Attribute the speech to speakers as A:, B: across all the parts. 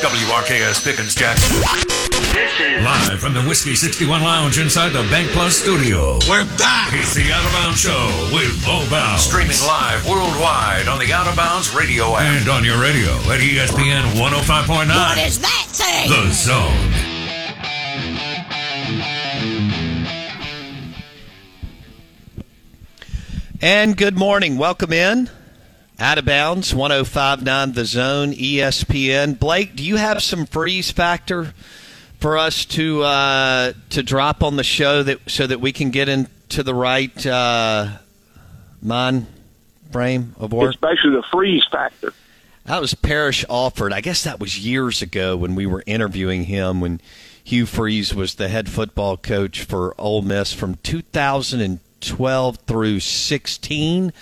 A: WRKS Pickens Jackson. Live from the Whiskey 61 Lounge inside the Bank Plus studio.
B: We're back.
A: It's the Out of Bounds Show with Bo Bounds. Streaming live worldwide on the Out of Bounds radio app. And on your radio at ESPN 105.9.
B: What is that thing?
A: The Zone.
C: And good morning. Welcome in. Out of bounds, 1059 The Zone, ESPN. Blake, do you have some freeze factor for us to uh, to drop on the show that so that we can get into the right uh, mind frame of work?
D: especially the freeze factor.
C: That was Parrish Alford. I guess that was years ago when we were interviewing him when Hugh Freeze was the head football coach for Ole Miss from 2012 through 16,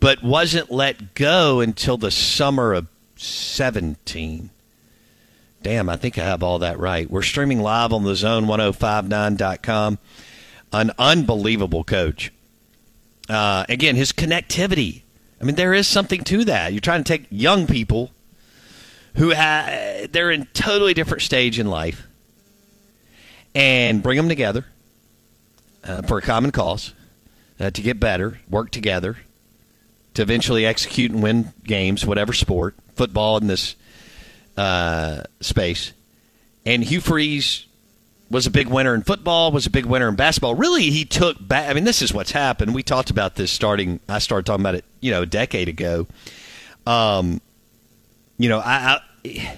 C: but wasn't let go until the summer of 17. Damn, I think I have all that right. We're streaming live on the zone1059.com. An unbelievable coach. Uh, again, his connectivity. I mean, there is something to that. You're trying to take young people who ha- they're in totally different stage in life and bring them together uh, for a common cause uh, to get better, work together, to eventually execute and win games, whatever sport, football in this uh, space. And Hugh Freeze was a big winner in football, was a big winner in basketball. Really, he took back. I mean, this is what's happened. We talked about this starting. I started talking about it, you know, a decade ago. Um, you know, I, I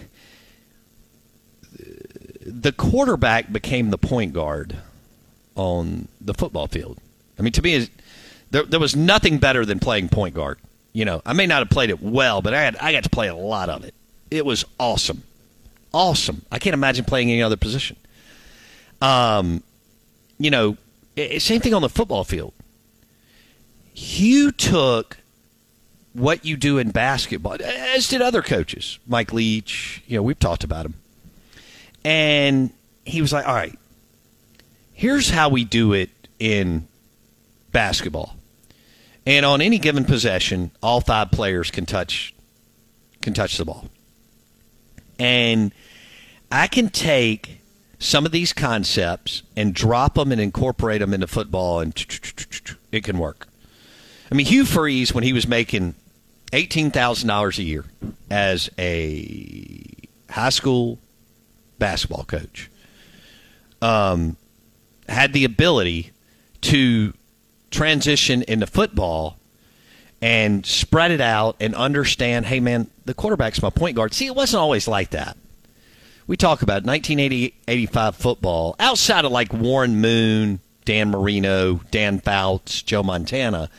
C: the quarterback became the point guard on the football field. I mean, to me, there, there was nothing better than playing point guard. You know, I may not have played it well, but I had I got to play a lot of it. It was awesome, awesome. I can't imagine playing any other position. Um, you know, it, same thing on the football field. You took what you do in basketball, eh, as did other coaches, Mike Leach. You know, we've talked about him, and he was like, "All right, here's how we do it in basketball." And on any given possession, all five players can touch can touch the ball. And I can take some of these concepts and drop them and incorporate them into football, and it can work. I mean, Hugh Freeze, when he was making eighteen thousand dollars a year as a high school basketball coach, um, had the ability to transition into football and spread it out and understand, hey man, the quarterback's my point guard. See, it wasn't always like that. we talk about 1980 85 football outside of like Warren Moon, Dan Marino, Dan Fouts, Joe Montana.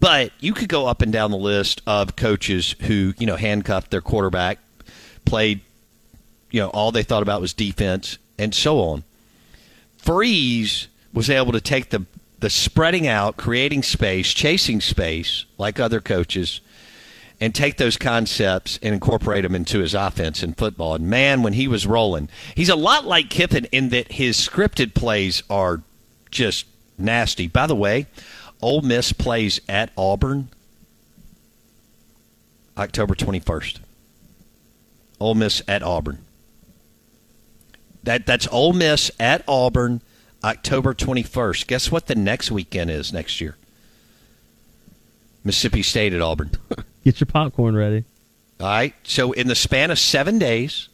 C: But you could go up and down the list of coaches who, you know, handcuffed their quarterback, played, you know, all they thought about was defense, and so on. Freeze was able to take the the spreading out, creating space, chasing space, like other coaches, and take those concepts and incorporate them into his offense in football. And man, when he was rolling, he's a lot like Kiffin in that his scripted plays are just nasty. By the way, Ole Miss plays at Auburn October 21st. Ole Miss at Auburn. That that's Ole Miss at Auburn October 21st. Guess what the next weekend is next year? Mississippi State at Auburn.
D: Get your popcorn ready.
C: All right. So, in the span of seven days,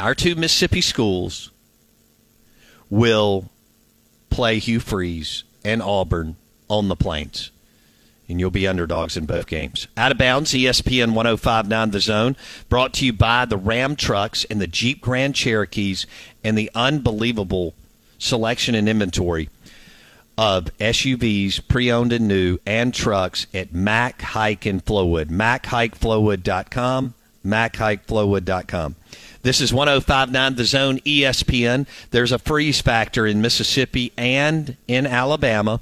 C: our two Mississippi schools will play Hugh Freeze and Auburn on the plains. And you'll be underdogs in both games. Out of bounds, ESPN 1059 The Zone, brought to you by the Ram Trucks and the Jeep Grand Cherokees and the unbelievable selection and inventory of SUVs, pre-owned and new, and trucks at Mac Haik in Flowood. MacHaikFlowood.com. MacHaikFlowood.com. This is 1059 The Zone ESPN. There's a freeze factor in Mississippi and in Alabama.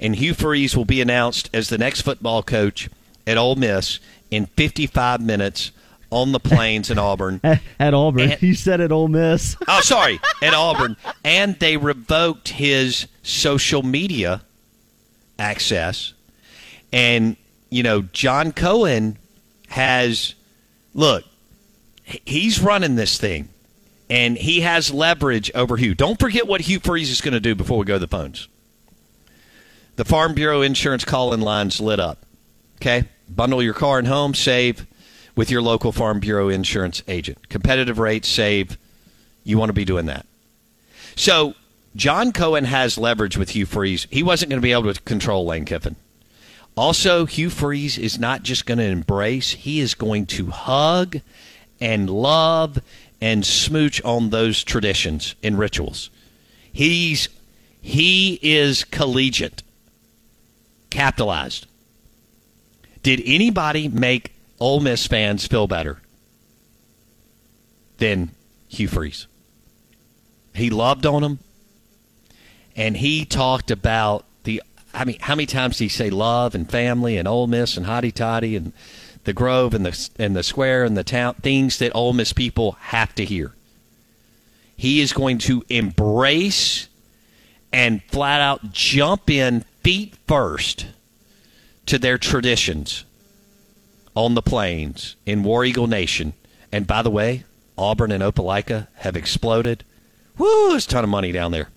C: And Hugh Freeze will be announced as the next football coach at Ole Miss in 55 minutes on the plains in Auburn.
D: At, at Auburn.
C: And-
D: you said at Ole Miss.
C: Oh, sorry, at Auburn. And they revoked his social media access. And, you know, John Cohen has, look, he's running this thing. And he has leverage over Hugh. Don't forget what Hugh Freeze is going to do before we go to the phones. The Farm Bureau insurance call in lines lit up. Okay? Bundle your car and home, save with your local Farm Bureau insurance agent. Competitive rates, save. You want to be doing that. So, John Cohen has leverage with Hugh Freeze. He wasn't going to be able to control Lane Kiffin. Also, Hugh Freeze is not just going to embrace, he is going to hug and love and smooch on those traditions and rituals. He's he is collegiate. Capitalized. Did anybody make Ole Miss fans feel better than Hugh Freeze? He loved on them, and he talked about the. I mean, how many times did he say love and family and Ole Miss and Hotty Toddy and the Grove and the and the Square and the town things that Ole Miss people have to hear. He is going to embrace and flat out jump in feet first to their traditions on the plains in War Eagle Nation. And by the way, Auburn and Opelika have exploded. Woo, there's a ton of money down there.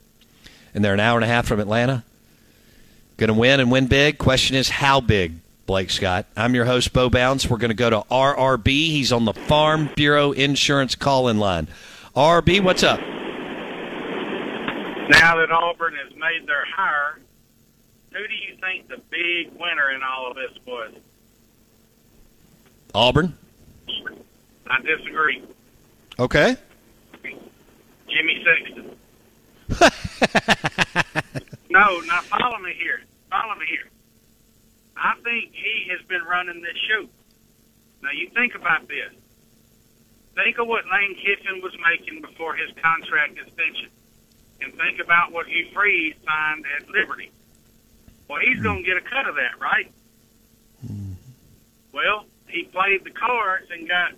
C: And they're an hour and a half from Atlanta. Going to win and win big. Question is, how big, Blake Scott? I'm your host, Bo Bounds. We're going to go to RRB. He's on the Farm Bureau Insurance call in line. RRB, what's up?
E: Now that Auburn has made their hire, who do you think the big winner in all of this was?
C: Auburn.
E: I disagree.
C: Okay.
E: Jimmy Sexton. no, now follow me here. Follow me here. I think he has been running this show. Now you think about this. Think of what Lane Kiffin was making before his contract extension, and think about what Hugh Freeze signed at Liberty. Well, he's going to get a cut of that, right? Mm-hmm. Well, he played the cards and got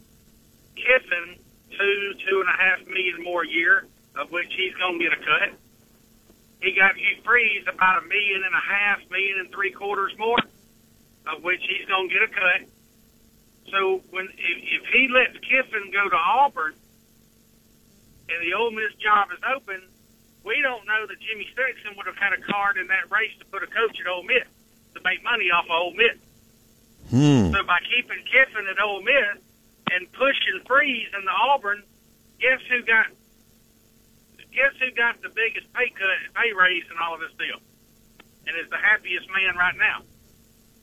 E: Kiffin two, two and a half million more a year, of which he's going to get a cut. He got Hugh Freeze about a million and a half, million and three quarters more, of which he's going to get a cut. So when if, if he lets Kiffin go to Auburn and the Ole Miss job is open, we don't know that Jimmy Sexton would have had a card in that race to put a coach at Ole Miss to make money off of Ole Miss.
C: Hmm.
E: So by keeping Kiffin at Ole Miss and pushing Freeze the Auburn, guess who got guess who got the biggest pay cut, pay raise in all of this deal, and is the happiest man right now?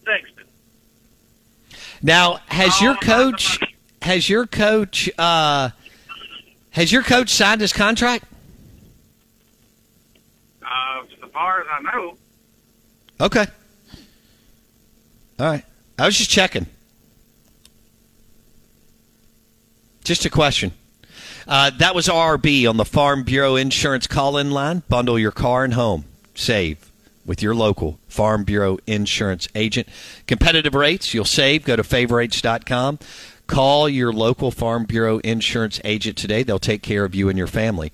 E: Sexton.
C: Now, has
E: All
C: your coach has your coach uh, Has your coach signed his contract?
E: Uh, as far as I know,
C: Okay. All right. I was just checking. Just a question. Uh, that was RB on the Farm Bureau Insurance call in line. Bundle your car and home. Save with your local Farm Bureau Insurance agent. Competitive rates, you'll save. Go to favorites.com. Call your local Farm Bureau Insurance agent today. They'll take care of you and your family.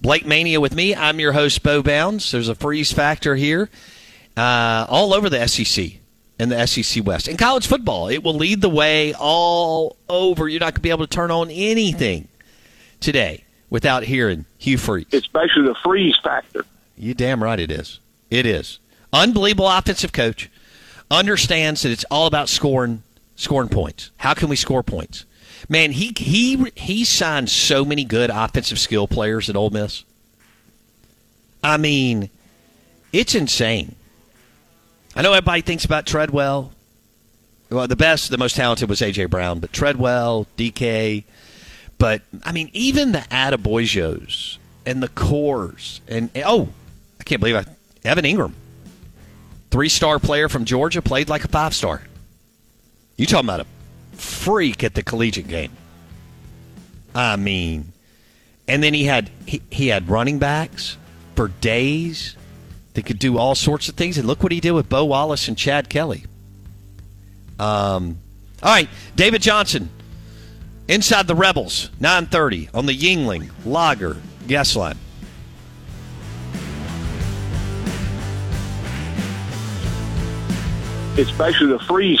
C: Blake Mania with me. I'm your host, Bo Bounds. There's a freeze factor here uh, all over the SEC and the SEC West. In college football, it will lead the way all over. You're not going to be able to turn on anything today without hearing Hugh Freeze.
F: especially the freeze factor.
C: You damn right it is. It is. Unbelievable offensive coach. Understands that it's all about scoring scoring points. How can we score points? Man, he he he signed so many good offensive skill players at Ole Miss. I mean, it's insane. I know everybody thinks about Treadwell. Well, the best, the most talented was AJ Brown, but Treadwell, DK, but I mean, even the Attaboyjos and the cores, and oh, I can't believe I Evan Engram, three star player from Georgia, played like a five star. You talking about a freak at the collegiate game? I mean, and then he had he, he had running backs for days that could do all sorts of things, and look what he did with Bo Wallace and Chad Kelly. Um, all right, David Johnson, inside the Rebels, nine thirty on the Yuengling Lager guest line.
F: especially the freeze.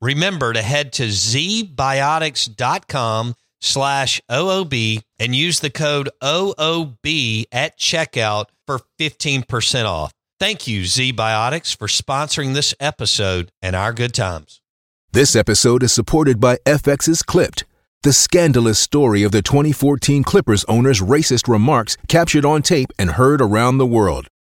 C: Remember to head to zbiotics.com slash OOB and use the code OOB at checkout for 15% off. Thank you, ZBiotics, for sponsoring this episode and our good times.
G: This episode is supported by FX's Clipped, the scandalous story of the 2014 Clippers owner's racist remarks captured on tape and heard around the world.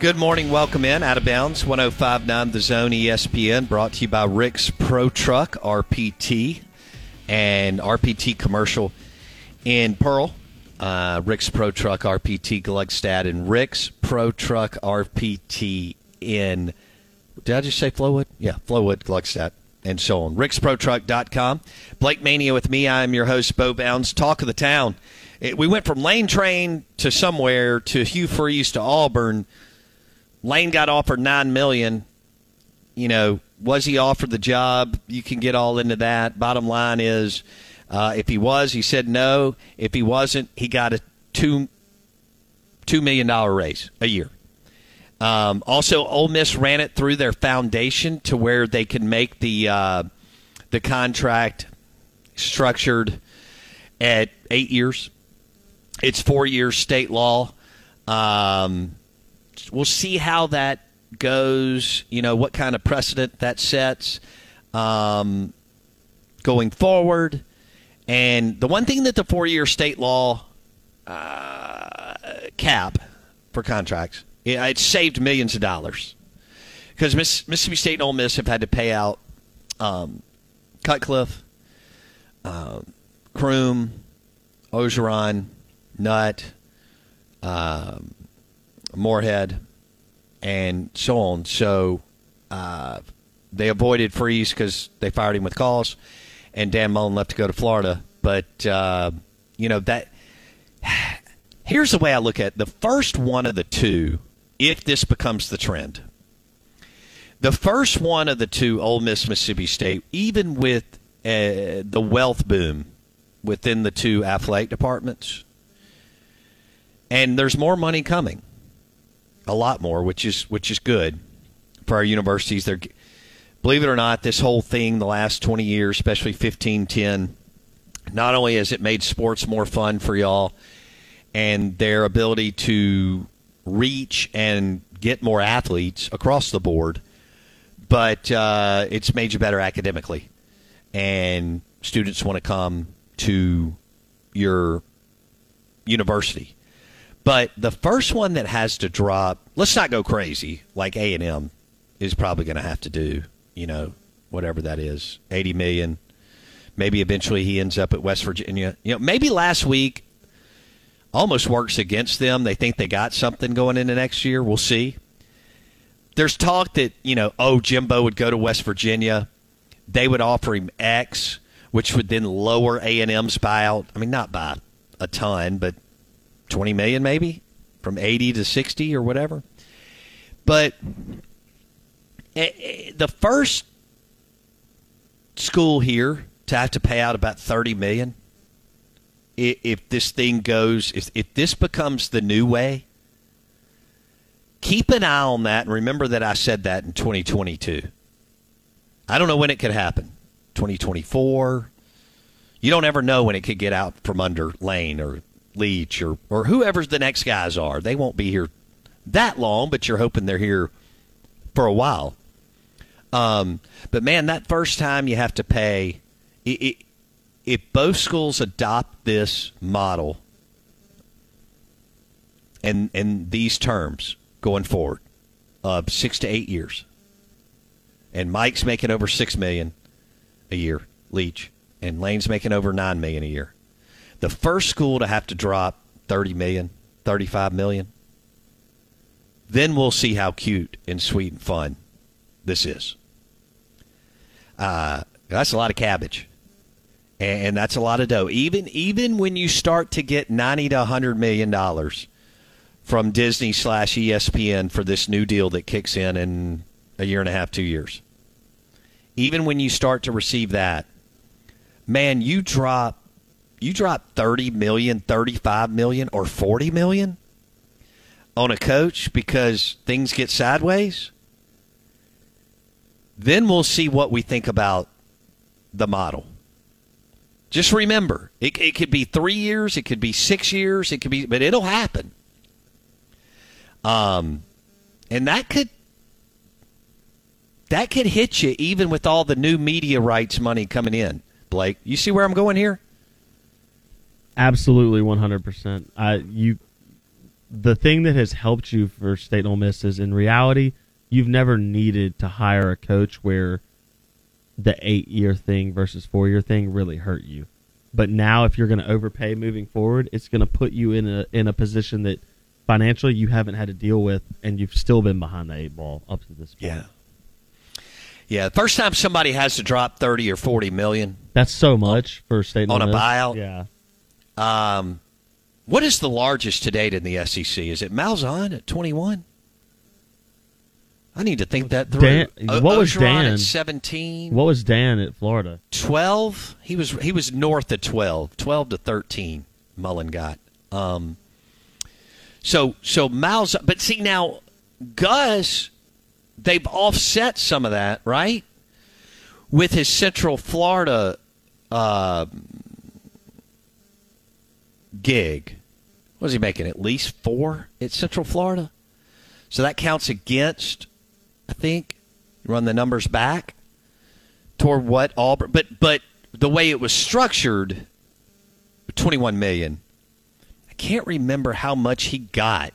C: Good morning. Welcome in. Out of bounds, 1059 The Zone ESPN, brought to you by Rick's Pro Truck RPT and RPT commercial in Pearl. Uh, Rick's Pro Truck RPT Gluckstadt and Rick's Pro Truck RPT in, did I just say Flowood? Yeah, Flowood, Gluckstadt, and so on. Rick'sProTruck.com. Blake Mania with me. I'm your host, Bo Bounds. Talk of the town. It, we went from Lane Train to somewhere to Hugh Freeze to Auburn. Lane got offered nine million. You know, was he offered the job? You can get all into that. Bottom line is, uh, if he was, he said no. If he wasn't, he got a two two million dollar raise a year. Um, also, Ole Miss ran it through their foundation to where they can make the uh, the contract structured at eight years. It's four years state law. Um, we'll see how that goes. You know what kind of precedent that sets um, going forward, And the one thing that the four-year state law uh, cap for contracts, it, it saved millions of dollars because Miss, Mississippi State and Ole Miss have had to pay out um, Cutcliffe, uh, Orgeron, Nutt, um, Moorhead, and so on. So uh, they avoided Freeze because they fired him with calls, and Dan Mullen left to go to Florida. But uh, you know that. Here's the way I look at it. the first one of the two. If this becomes the trend, the first one of the two, Ole Miss, Mississippi State, even with uh, the wealth boom within the two athletic departments, and there's more money coming, a lot more, which is which is good for our universities. They're believe it or not, this whole thing the last 20 years, especially 15, 10, not only has it made sports more fun for y'all and their ability to reach and get more athletes across the board, but uh, it's made you better academically. And students want to come to your university. But the first one that has to drop, let's not go crazy like A and M is probably going to have to do. You know, whatever that is, eighty million. Maybe eventually he ends up at West Virginia. You know, maybe last week almost works against them. They think they got something going into next year. We'll see. There's talk that you know, oh, Jimbo would go to West Virginia. They would offer him X, which would then lower A and M's buyout. I mean, not by a ton, but 20 million maybe from 80 to 60 or whatever. But eh, eh, the first school here to have to pay out about 30 million if this thing goes if, if this becomes the new way keep an eye on that and remember that I said that in 2022 I don't know when it could happen. 2024 you don't ever know when it could get out from under Lane or Leach or, or whoever's the next guys are. They won't be here that long, but you're hoping they're here for a while. Um, but man, that first time you have to pay. It, it, if both schools adopt this model and and these terms going forward of six to eight years, and Mike's making over six million a year, Leach, and Lane's making over nine million a year the first school to have to drop 30 million, 35 million, then we'll see how cute and sweet and fun this is. Uh, that's a lot of cabbage, and that's a lot of dough. Even even when you start to get 90 to 100 million dollars from Disney slash ESPN for this new deal that kicks in in a year and a half, two years. Even when you start to receive that, man, you drop you drop 30 million, 35 million, or 40 million on a coach because things get sideways, then we'll see what we think about the model. Just remember, it, it could be three years, it could be six years, it could be, but it'll happen. Um, and that could that could hit you even with all the new media rights money coming in. Blake, you see where I'm going here?
D: Absolutely, one hundred percent. I you, the thing that has helped you for State and Ole Miss is in reality, you've never needed to hire a coach where the eight year thing versus four year thing really hurt you. But now, if you're going to overpay moving forward, it's going to put you in a in a position that financially you haven't had to deal with, and you've still been behind the eight ball up to this point.
C: Yeah. Yeah, first time somebody has to drop thirty or forty million.
D: That's so much for state
C: on a buyout.
D: Yeah.
C: Um, what is the largest to date in the SEC? Is it Malzahn at 21? I need to think that through.
D: Dan,
C: O-
D: what was
C: Orgeron
D: Dan?
C: At 17.
D: What was Dan at Florida?
C: 12. He was he was north of 12. 12 to 13. Mullen got. Um, so so Malzahn, but see now, Gus, they've offset some of that, right? With his Central Florida. Uh, gig. Was he making at least four at Central Florida? So that counts against, I think, run the numbers back toward what Auburn. But but the way it was structured, 21 million. I can't remember how much he got,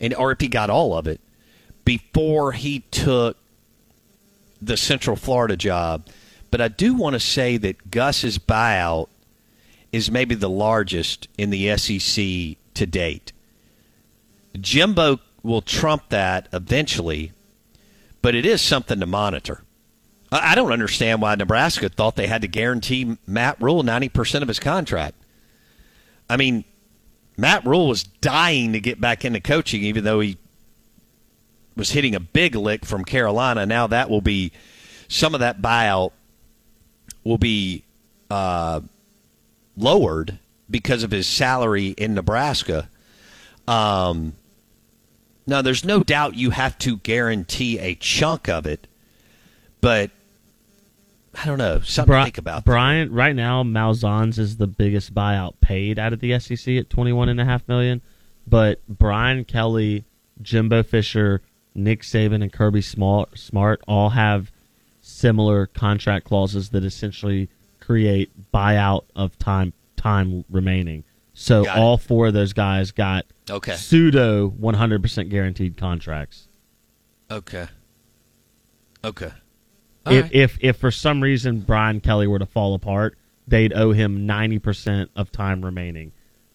C: and or if he got all of it before he took the Central Florida job. But I do want to say that Gus's buyout is maybe the largest in the SEC to date. Jimbo will trump that eventually, but it is something to monitor. I don't understand why Nebraska thought they had to guarantee Matt Rhule 90% of his contract. I mean, Matt Rhule was dying to get back into coaching, even though he was hitting a big lick from Carolina. Now that will be some of that buyout will be uh, lowered because of his salary in Nebraska. Um, now, there's no doubt you have to guarantee a chunk of it, but I don't know. Something
D: Bri-
C: to think about.
D: Brian, right now, Malzahn's is the biggest buyout paid out of the SEC at twenty one and a half million. But Brian Kelly, Jimbo Fisher, Nick Saban, and Kirby Smart all have similar contract clauses that essentially create buyout of time time remaining. So
C: Got it.
D: all four of those guys got
C: Okay.
D: pseudo one hundred percent guaranteed contracts.
C: Okay. Okay.
D: if, if if for some reason Brian Kelly were to fall apart, they'd owe him ninety percent of time remaining.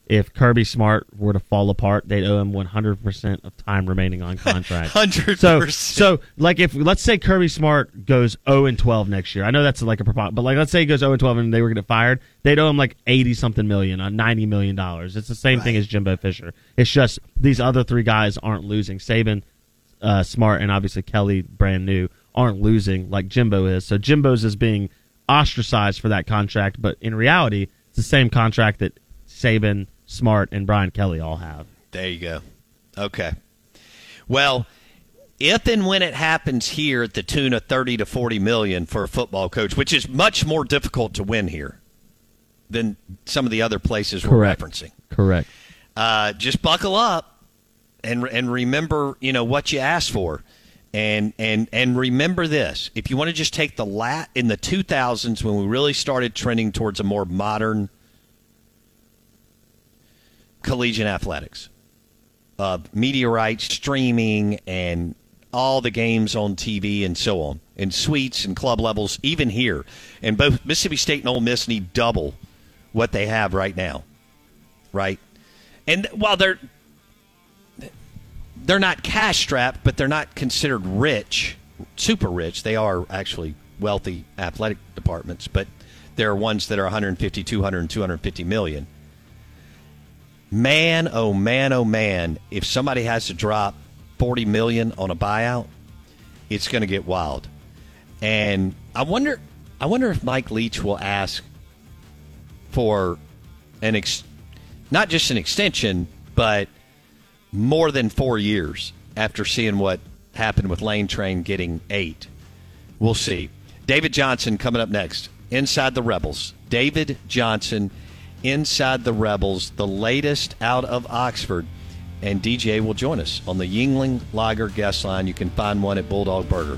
D: If Kirby Smart were to fall apart, they'd owe him one hundred percent of time remaining on contract.
C: 100%.
D: So so like if let's say Kirby Smart goes zero and twelve next year, I know that's like a but like let's say he goes zero and twelve and they were going to get fired, they'd owe him like eighty something million on ninety million dollars. It's the same thing as Jimbo Fisher. It's just these other three guys aren't losing. Saban, uh, Smart, and obviously Kelly, brand new, aren't losing like Jimbo is. So Jimbo's is being ostracized for that contract, but in reality, it's the same contract that Saban, Smart, and Brian Kelly all have.
C: There you go. Okay. Well, if and when it happens here at the tune of 30 to 40 million for a football coach, which is much more difficult to win here than some of the other places
D: Correct.
C: we're referencing.
D: Correct.
C: Uh, just buckle up and and remember, you know, what you asked for. And and and remember this. If you want to just take the lat in the 2000s when we really started trending towards a more modern collegiate athletics, uh, media rights, streaming, and all the games on TV and so on, and suites and club levels, even here. And both Mississippi State and Ole Miss need double what they have right now, right? And while they're they're not cash strapped, but they're not considered rich, super rich. They are actually wealthy athletic departments, but there are ones that are 150, 200, and 250 million. Man, oh man, oh man, if somebody has to drop 40 million on a buyout, it's going to get wild. And I wonder I wonder if Mike Leach will ask for an ex- not just an extension, but more than 4 years after seeing what happened with Lane Train getting 8. We'll see. David Johnson coming up next. Inside the Rebels. David Johnson Inside the Rebels, the latest out of Oxford. And DJ will join us on the Yuengling Lager guest line. You can find one at Bulldog Burger.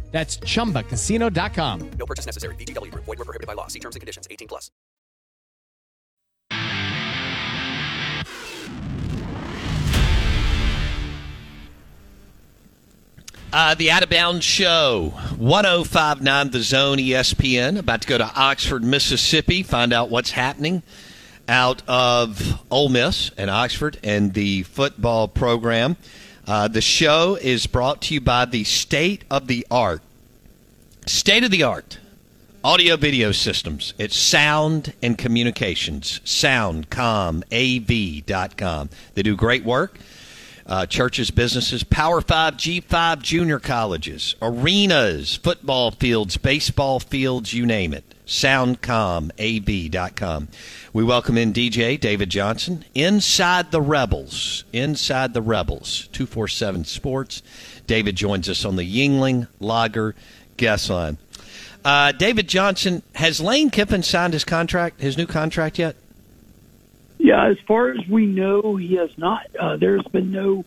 H: That's chumbacasino.com.
I: No purchase necessary. VGW Group. Void were prohibited by law. See terms and conditions. 18 plus.
C: Uh, the Out of Bounds Show, 1059 The Zone ESPN. About to go to Oxford, Mississippi, find out what's happening out of Ole Miss and Oxford and the football program. Uh, the show is brought to you by the state of the art, state of the art audio video systems. It's Sound and Communications, soundcomav.com. They do great work. Uh, churches, businesses, Power 5, G5 junior colleges, arenas, football fields, baseball fields, you name it. SoundcomAV.com. We welcome in DJ David Johnson, Inside the Rebels. Inside the Rebels, 247 Sports. David joins us on the Yuengling Lager guest line. Uh, David Johnson, has Lane Kiffin signed his contract, his new contract yet?
J: Yeah, as far as we know, he has not. Uh, there's been no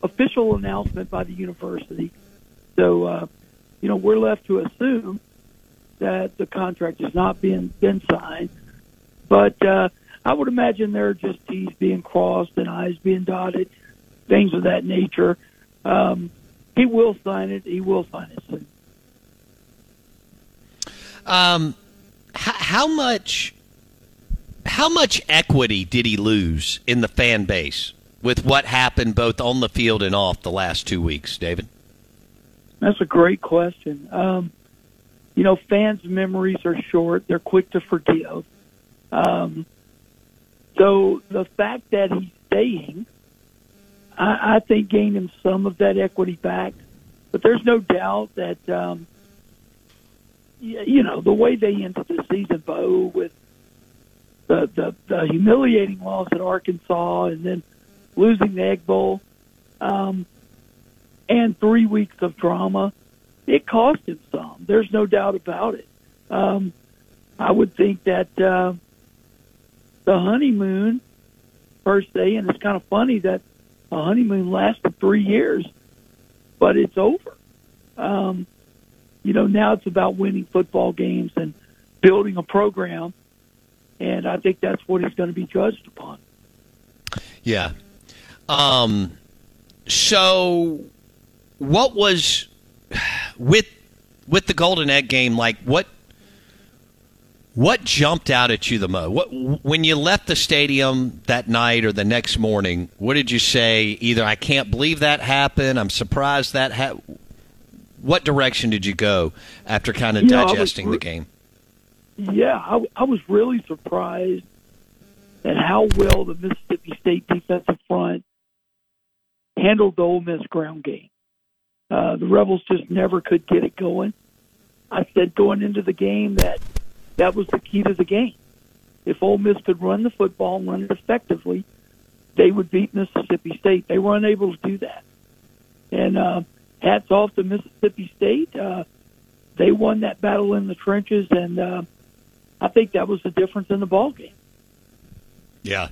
J: official announcement by the university. So, uh, you know, we're left to assume that the contract has not been been signed. But uh, I would imagine there are just T's being crossed and I's being dotted, things of that nature. Um, he will sign it. He will sign it soon.
C: Um, how, how much? How much equity did he lose in the fan base with what happened both on the field and off the last two weeks, David?
J: That's a great question. Um, you know, fans' memories are short; they're quick to forgive. Um, so the fact that he's staying, I, I think, gained him some of that equity back. But there's no doubt that um, you know the way they ended the season, Bo, with the, the the humiliating loss at Arkansas and then losing the Egg Bowl, um, and three weeks of drama, it cost him some. There's no doubt about it. Um, I would think that uh, the honeymoon, per se, and it's kind of funny that a honeymoon lasted three years, but it's over. Um, you know, now it's about winning football games and building a program, and I think that's what he's going to be judged upon.
C: Yeah. Um. So, what was with with the Golden Egg game like? What what jumped out at you the most? What when you left the stadium that night or the next morning? What did you say? Either I can't believe that happened. I'm surprised that ha-. What direction did you go after kind of
J: You know, was
C: digesting the game?
J: Yeah, I, I was really surprised at how well the Mississippi State defensive front handled the Ole Miss ground game. Uh, the Rebels just never could get it going. I said going into the game that that was the key to the game. If Ole Miss could run the football and run it effectively, they would beat Mississippi State. They were unable to do that. And uh, hats off to Mississippi State. Uh, they won that battle in the trenches, and uh, I think that was the difference in the ball game.
C: Yeah,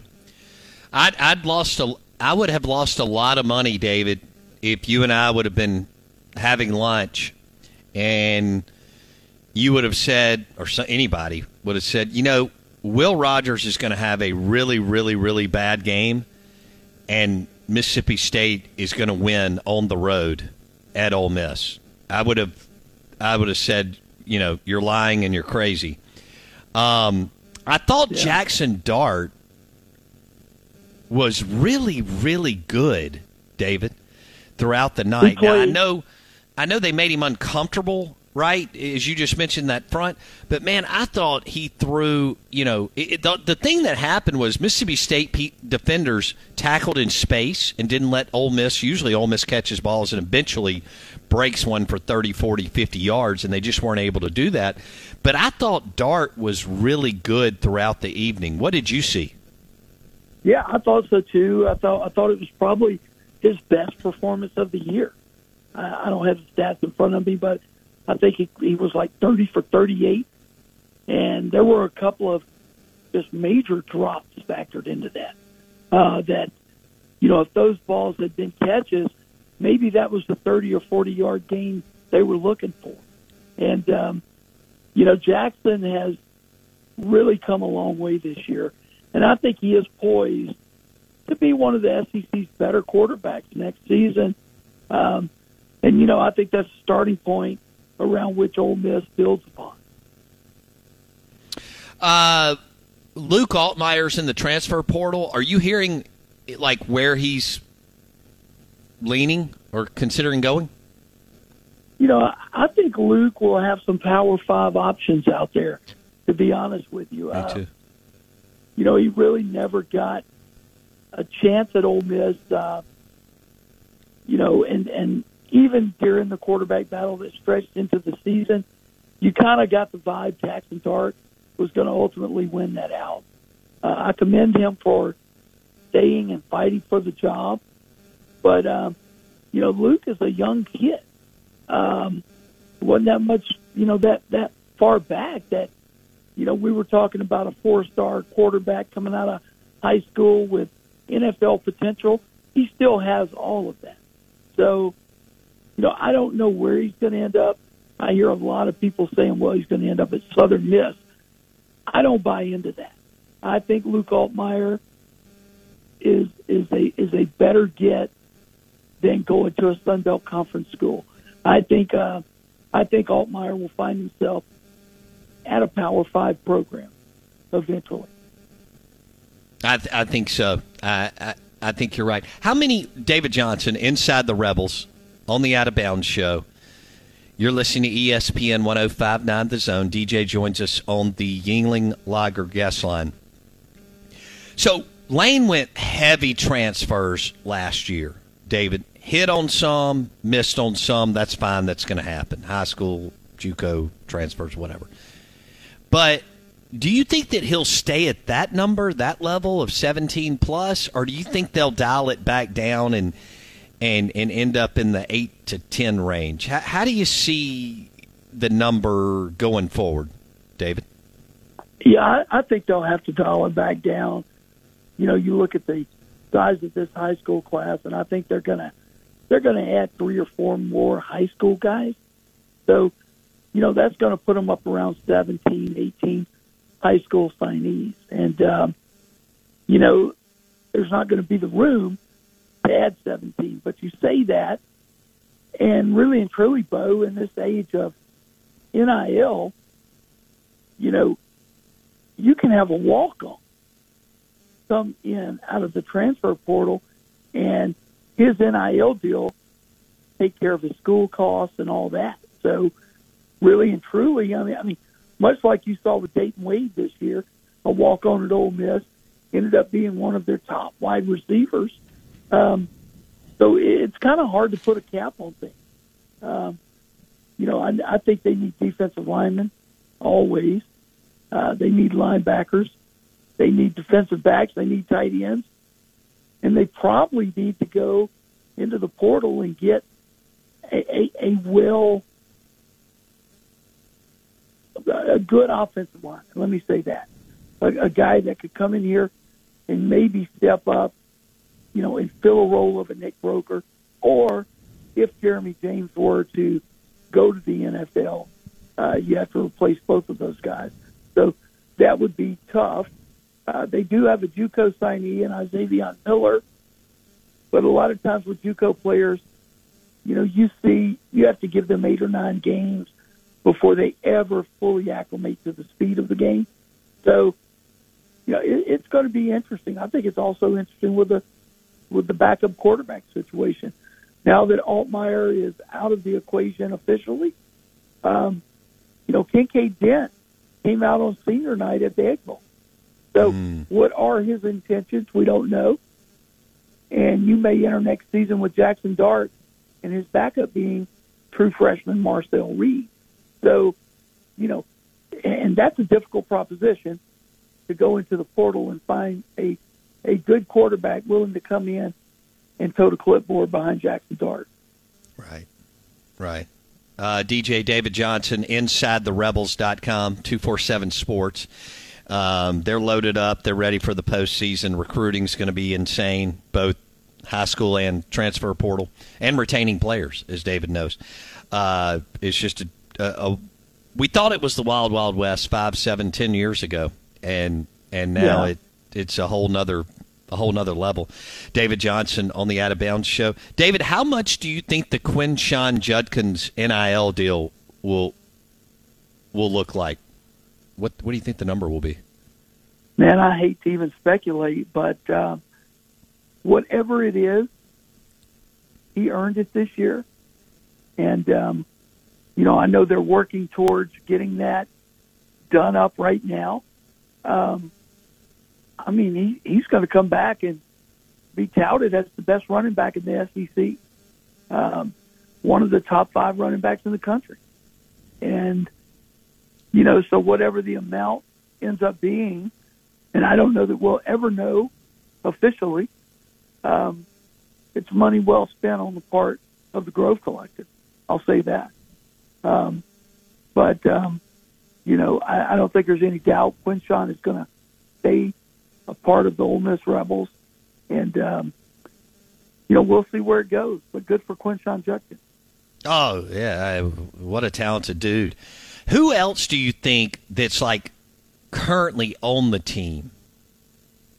C: I'd I'd lost a I would have lost a lot of money, David, if you and I would have been having lunch, and you would have said, or anybody would have said, you know, Will Rogers is going to have a really, really, really bad game, and Mississippi State is going to win on the road at Ole Miss. I would have, I would have said, you know, you're lying and you're crazy. Um, I thought Jackson Dart was really, really good, David, throughout the night. Now I know, I know they made him uncomfortable right? As you just mentioned that front, but man, I thought he threw. You know, it, it, the, the thing that happened was Mississippi State pe- defenders tackled in space and didn't let Ole Miss. Usually, Ole Miss catches balls and eventually breaks one for 30, 40, 50 yards, and they just weren't able to do that. But I thought Dart was really good throughout the evening. What did you see?
J: Yeah, I thought so too. I thought I thought it was probably his best performance of the year. I, I don't have the stats in front of me, but I think he, he was like 30 for 38, and there were a couple of just major drops factored into that. Uh, that you know, if those balls had been catches, maybe that was the 30 or 40 yard gain they were looking for. And um, you know, Jackson has really come a long way this year, and I think he is poised to be one of the SEC's better quarterbacks next season. Um, and you know, I think that's a starting point around which Ole Miss builds upon.
C: Uh, Luke Altmyer's in the transfer portal. Are you hearing like where he's leaning or considering going?
J: You know, I think Luke will have some Power Five options out there. To be honest with you,
C: Me too.
J: you know, he really never got a chance at Ole Miss. Uh, you know, and and even during the quarterback battle that stretched into the season, you kind of got the vibe Jackson Dart was going to ultimately win that out. Uh, I commend him for staying and fighting for the job, but um, you know, Luke is a young kid. Um, wasn't that much, you know, that that far back that you know we were talking about a four-star quarterback coming out of high school with NFL potential. He still has all of that. So, you know, I don't know where he's going to end up. I hear a lot of people saying, well, he's going to end up at Southern Miss. I don't buy into that. I think Luke Altmyer is is a is a better get than going to a Sun Belt conference school. I think uh, I think Altmyer will find himself at a Power Five program eventually.
C: I, th- I think so. I, I I think you're right. How many David Johnson inside the Rebels on the Out of Bounds show? You're listening to ESPN 1059 The Zone. DJ joins us on the Yuengling Lager guest line. So Lane went heavy transfers last year. David hit on some, missed on some. That's fine. That's going to happen. High school, JUCO transfers, whatever. But do you think that he'll stay at that number, that level of 17 plus, or do you think they'll dial it back down and and and end up in the eight to 10 range? How, how do you see the number going forward, David?
J: Yeah, I, I think they'll have to dial it back down. You know, you look at the size of this high school class, and I think they're gonna they're gonna add three or four more high school guys. So, you know, that's going to put them up around 17, 18 high school signees, and um, you know, there's not going to be the room to add 17. But you say that, and really and truly, Bo, in this age of NIL, you know, you can have a walk on come in out of the transfer portal and his NIL deal take care of his school costs and all that. So really and truly, I mean, I mean, much like you saw with Dayton Wade this year, a walk on at Ole Miss ended up being one of their top wide receivers. Um, so it's kind of hard to put a cap on things. Um, you know, I, I think they need defensive linemen always. Uh, they need linebackers. They need defensive backs. They need tight ends. And they probably need to go into the portal and get a, a, a well, a good offensive line. Let me say that. A, a guy that could come in here and maybe step up, you know, and fill a role of a Nick Broeker. Or if Jeremy James were to go to the NFL, uh, you have to replace both of those guys. So that would be tough. Uh, they do have a JUCO signee in Isaiah Miller, but a lot of times with JUCO players, you know, you see you have to give them eight or nine games before they ever fully acclimate to the speed of the game. So, you know, it, it's going to be interesting. I think it's also interesting with the with the backup quarterback situation. Now that Altmyer is out of the equation officially, Um, you know, Kinkead Dent came out on senior night at the Egg Bowl. So, what are his intentions? We don't know. And you may enter next season with Jackson Dart and his backup being true freshman Marcel Reed. So, you know, and that's a difficult proposition to go into the portal and find a a good quarterback willing to come in and tote a clipboard behind Jackson Dart.
C: Right. Right. Uh, DJ David Johnson, inside the InsideTheRebels.com, 247 Sports. Um, they're loaded up. They're ready for the postseason. Recruiting's going to be insane, both high school and transfer portal, and retaining players, as David knows. Uh, it's just a, a, a. We thought it was the Wild Wild West five, seven, ten years ago, and and now
J: Yeah.
C: it it's a whole nother a whole nother level. David Johnson on the Out of Bounds show. David, how much do you think the Quinshon Judkins NIL deal will will look like? What what do you think the number will be?
J: Man, I hate to even speculate, but um, whatever it is, he earned it this year. And, um, you know, I know they're working towards getting that done up right now. Um, I mean, he, he's going to come back and be touted as the best running back in the SEC, um, one of the top five running backs in the country. And, you know, so whatever the amount ends up being, and I don't know that we'll ever know officially, um, it's money well spent on the part of the Grove Collective. I'll say that. Um, but, um, you know, I, I don't think there's any doubt Quinshon is going to stay a part of the Ole Miss Rebels. And, um, you know, we'll see where it goes. But good for Quinshon Judkins.
C: Oh yeah, I, what a talented dude. Who else do you think that's like currently on the team,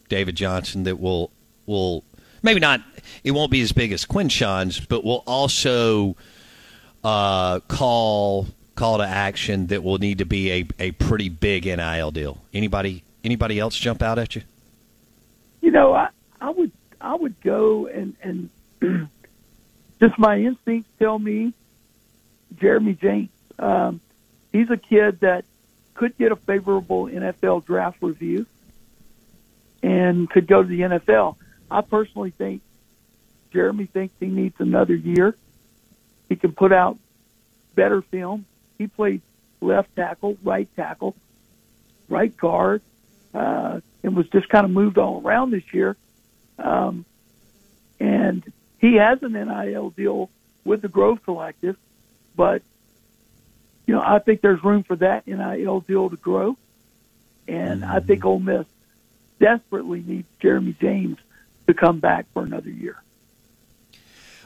C: David Johnson, that will will maybe not it won't be as big as Quinshon's, but will also uh, call call to action that will need to be a, a pretty big NIL deal. Anybody anybody else jump out at you?
J: You know, I, I would I would go and and just my instincts tell me Jeremy James. Um, he's a kid that could get a favorable NFL draft review and could go to the NFL. I personally think Jeremy thinks he needs another year. He can put out better film. He played left tackle, right tackle, right guard, uh, and was just kind of moved all around this year. Um, and he has an NIL deal with the Grove Collective, but you know I think there's room for that NIL deal to grow, and I think Ole Miss desperately needs Jeremy James to come back for another year.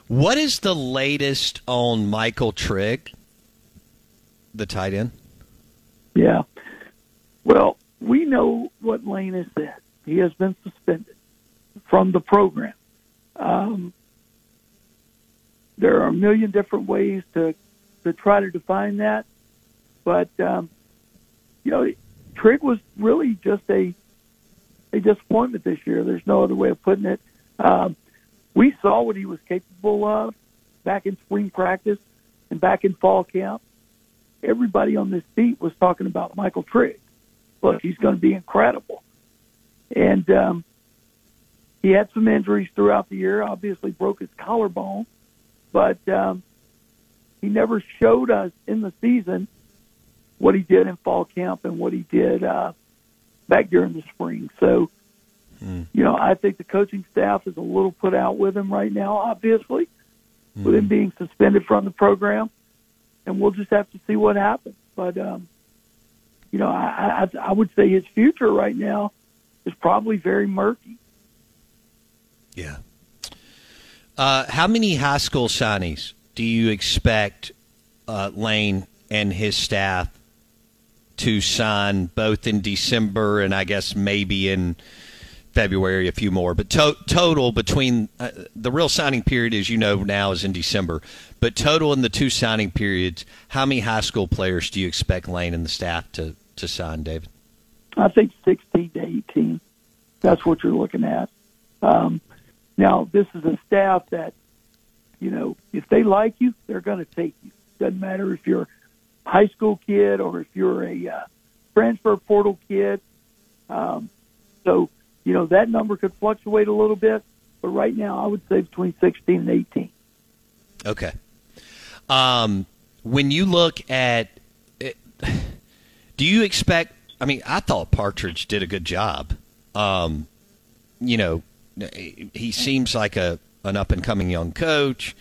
C: What is the latest on Michael Trigg, the tight end?
J: Yeah. Well, we know what Lane has said. He has been suspended from the program. Um, there are a million different ways to to try to define that, but um, you know, Trigg was really just a a disappointment this year. There's no other way of putting it. Um, we saw what he was capable of back in spring practice and back in fall camp. Everybody on this beat was talking about Michael Trigg. Look, he's going to be incredible. And um, he had some injuries throughout the year. Obviously, broke his collarbone, but um, he never showed us in the season what he did in fall camp and what he did uh, back during the spring. So, you know, I think the coaching staff is a little put out with him right now, obviously, with him being suspended from the program, and we'll just have to see what happens. But, um, you know, I, I, I would say his future right now is probably very murky.
C: Yeah. Uh, how many high school signees do you expect uh, Lane and his staff to sign both in December and I guess maybe in February, a few more? But to- total between uh, the real signing period, as you know now, is in December. But total in the two signing periods, how many high school players do you expect Lane and the staff to, to sign, David?
J: I think 16 to 18. That's what you're looking at. Um, now, this is a staff that, you know, if they like you, they're going to take you. Doesn't matter if you're high school kid or if you're a uh, transfer portal kid. Um, so, you know, that number could fluctuate a little bit, but right now I would say between 16 and 18.
C: Okay. Um, when you look at, it, do you expect? I mean, I thought Partridge did a good job. Um, you know, he seems like a an up and coming young coach.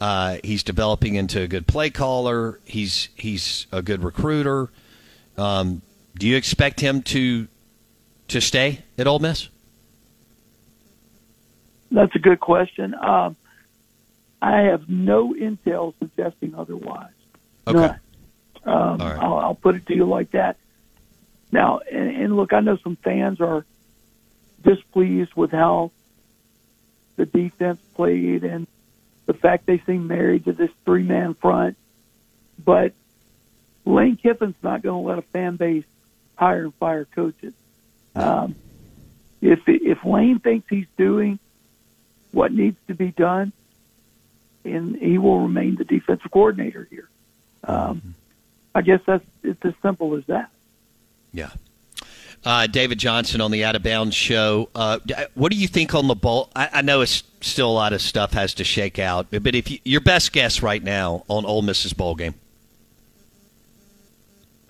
C: Uh, he's developing into a good play caller. He's he's a good recruiter. Um, do you expect him to to stay at Ole Miss?
J: That's a good question. Um, I have no intel suggesting otherwise.
C: Okay.
J: None. Um, I'll, I'll put it to you like that. Now, and, and look, I know some fans are displeased with how the defense played and the fact they seem married to this three man front. But Lane Kiffin's not going to let a fan base hire and fire coaches. Um, if if Lane thinks he's doing what needs to be done, and he will remain the defensive coordinator here. Um, I guess that's it's as simple as that.
C: Yeah. Uh, David Johnson on the Out of Bounds show. Uh, what do you think on the bowl? I, I, know it's still a lot of stuff has to shake out, but if you, your best guess right now on Ole Miss's bowl game,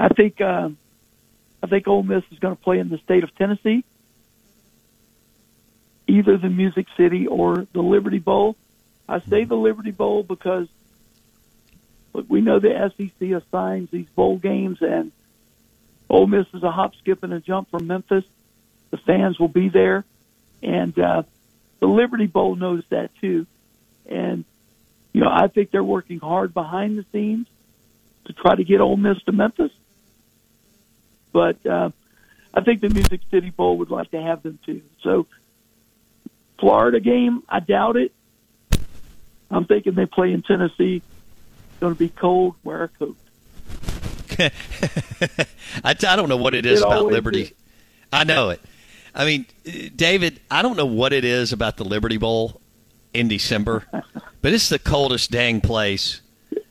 J: I think um, I think Ole Miss is going to play in the state of Tennessee, either the Music City or the Liberty Bowl. I say the Liberty Bowl because look, we know the SEC assigns these bowl games, and Ole Miss is a hop, skip, and a jump from Memphis. The fans will be there, and uh, the Liberty Bowl knows that too. And you know, I think they're working hard behind the scenes to try to get Ole Miss to Memphis. But uh, I think the Music City Bowl would like to have them too. So, Florida game, I doubt it. I'm thinking they play in Tennessee. Going to be cold. Wear a coat.
C: I, I don't know what it is
J: It
C: about Liberty.
J: is.
C: I know it. I mean, David, I don't know what it is about the Liberty Bowl in December, but it's the coldest dang place.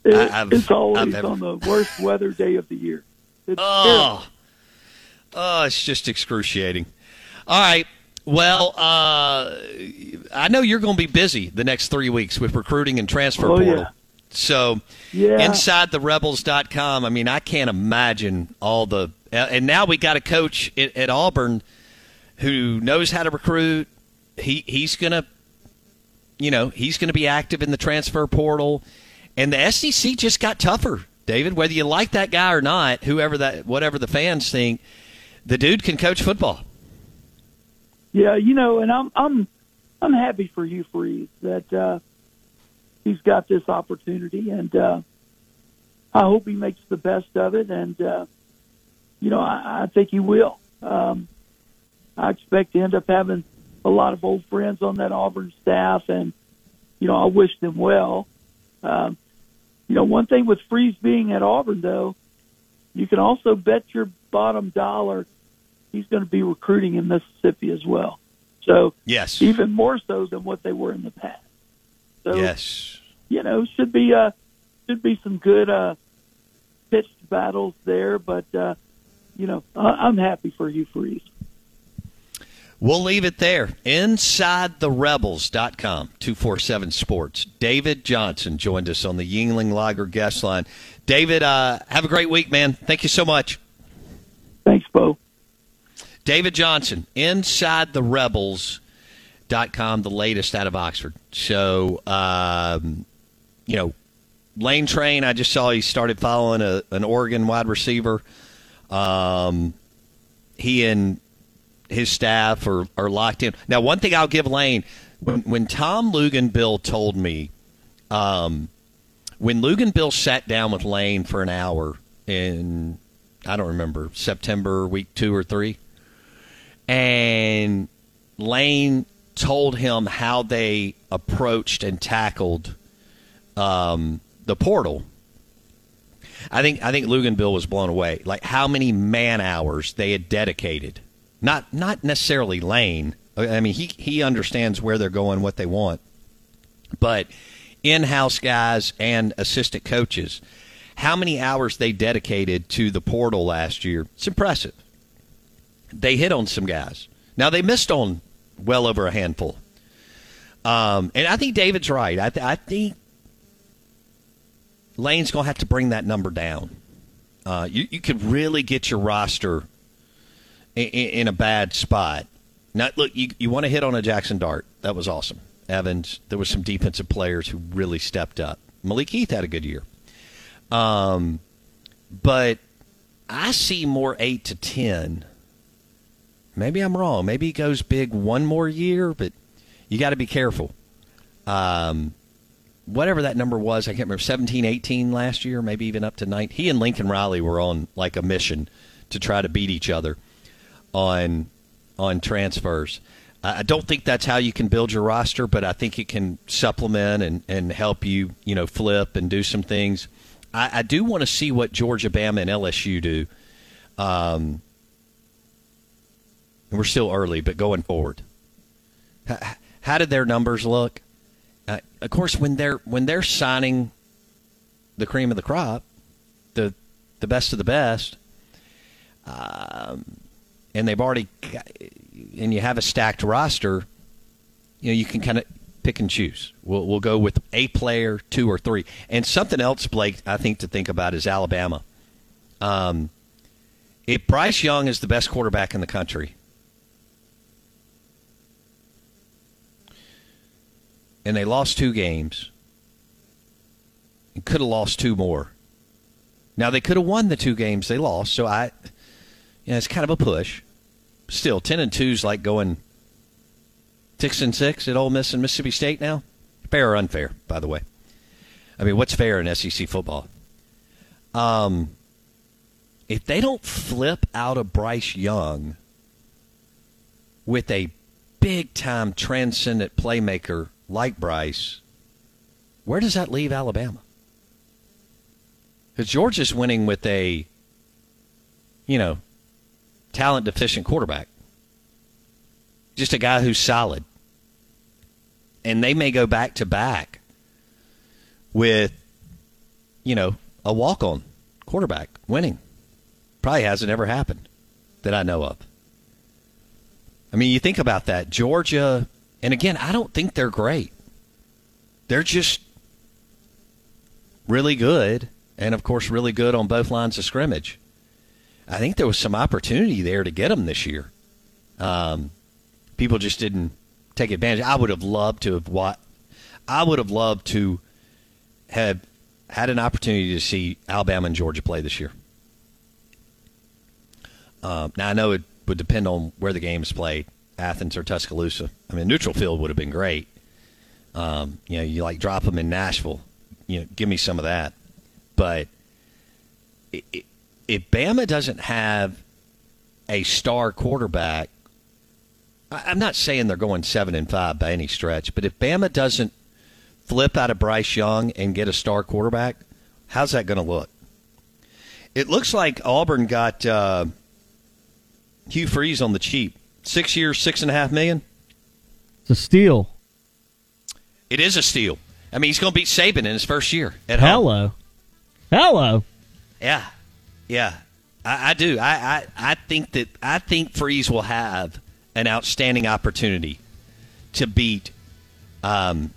J: It-
C: I've-
J: it's always
C: I've ever-
J: on the worst weather day of the year. It's
C: Oh, oh, it's just excruciating. All right. Well, uh, I know you're going to be busy the next three weeks with recruiting and transfer
J: Oh,
C: portal.
J: yeah.
C: So,
J: Yeah.
C: InsideTheRebels.com. I mean, I can't imagine all the. And now we got a coach at, at Auburn who knows how to recruit. He he's gonna, you know, he's gonna be active in the transfer portal, and the SEC just got tougher. David, whether you like that guy or not, whoever that, whatever the fans think, the dude can coach football.
J: Yeah, you know, and I'm I'm I'm happy for you, Freeze, that uh, he's got this opportunity, and uh, I hope he makes the best of it. And uh, you know, I, I think he will. Um, I expect to end up having a lot of old friends on that Auburn staff, and you know, I wish them well. Um, you know, one thing with Freeze being at Auburn, though, you can also bet your bottom dollar he's going to be recruiting in Mississippi as well. So
C: Yes.
J: even more so than what they were in the past. So
C: Yes.
J: you know, should be uh should be some good uh pitched battles there, but uh you know, I- I'm happy for you, Freeze.
C: We'll leave it there. InsideTheRebels.com, 247 Sports. David Johnson joined us on the Yuengling Lager guest line. David, uh, have a great week, man. Thank you so much.
J: Thanks, Bo.
C: David Johnson, Inside the latest out of Oxford. So, um, you know, Lane Train, I just saw he started following a, an Oregon wide receiver. Um, he and his staff are, are locked in. Now, one thing I'll give Lane when, when Tom Luginbill told me, um, when Luginbill sat down with Lane for an hour in, I don't remember, September, week two or three, and Lane told him how they approached and tackled um, the portal. I think I think Luginbill was blown away. Like how many man hours they had dedicated. Not not necessarily Lane. I mean he he understands where they're going, what they want. But in-house guys and assistant coaches, how many hours they dedicated to the portal last year. It's impressive. They hit on some guys. Now they missed on well over a handful. Um, and I think David's right. I, th- I think Lane's going to have to bring that number down. Uh, you, you could really get your roster in, in, a bad spot. Now, look, you, you want to hit on a Jackson Dart. That was awesome. Evans, there were some defensive players who really stepped up. Malik Heath had a good year. Um, but I see more 8 to 10. Maybe I'm wrong. Maybe he goes big one more year, but you got to be careful. Um, whatever that number was, I can't remember, 17, 18 last year, maybe even up to 9. He and Lincoln Riley were on like a mission to try to beat each other on on transfers. I don't think that's how you can build your roster, but I think it can supplement and, and help you, you know, flip and do some things. I, I do want to see what Georgia, Bama, and LSU do. Um, we're still early, but going forward, how, how did their numbers look? Uh, of course, when they're when they're signing the cream of the crop, the the best of the best, um, and they've already and you have a stacked roster, you know you can kind of pick and choose. We'll we'll go with a player, two or three, and something else, Blake. I think to think about is Alabama. Um, if Bryce Young is the best quarterback in the country, and they lost two games, and could have lost two more. Now they could have won the two games they lost, so I, you know, it's kind of a push. Still, ten and two is like going six and six at Ole Miss and Mississippi State now. Fair or unfair, by the way. I mean, what's fair in SEC football? Um, if they don't flip out of Bryce Young with a big time transcendent playmaker like Bryce, where does that leave Alabama? Because Georgia's winning with a, you know, talent deficient quarterback. Just a guy who's solid. And they may go back to back with, you know, a walk on quarterback winning. Probably hasn't ever happened that I know of. I mean, you think about that. Georgia, and again, I don't think they're great. They're just really good, and of course, really good on both lines of scrimmage. I think there was some opportunity there to get them this year. Um, people just didn't take advantage. I would have loved to have what I would have loved to have had an opportunity to see Alabama and Georgia play this year. Um, now I know it would depend on where the game is played, Athens or Tuscaloosa. I mean, neutral field would have been great. Um, you know, you like drop them in Nashville. You know, give me some of that. But if Bama doesn't have a star quarterback, I'm not saying they're going seven and five by any stretch, but if Bama doesn't flip out of Bryce Young and get a star quarterback, how's that going to look? It looks like Auburn got uh, Hugh Freeze on the cheap. Six years, six and a half million.
D: It's a steal.
C: It is a steal. I mean, he's going to beat Saban in his first year at
D: Hello.
C: home.
D: Hello.
C: Yeah. Yeah, I, I do. I, I, I think that I think Freeze will have an outstanding opportunity to beat um,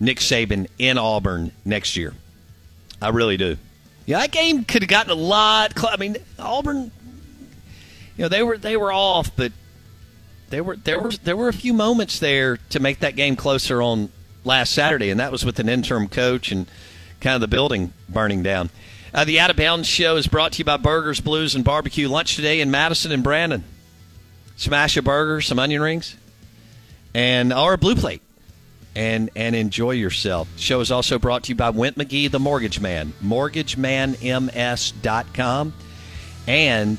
C: Nick Saban in Auburn next year. I really do. Yeah, that game could have gotten a lot. Cl- I mean, Auburn. You know, they were they were off, but there were there were there were a few moments there to make that game closer on last Saturday, and that was with an interim coach and kind of the building burning down. Uh, the Out of Bounds show is brought to you by Burgers, Blues, and Barbecue. Lunch today in Madison and Brandon. Smash a burger, some onion rings, and or a blue plate, and and enjoy yourself. The show is also brought to you by Went McGee, the Mortgage Man, mortgagemanms.com, and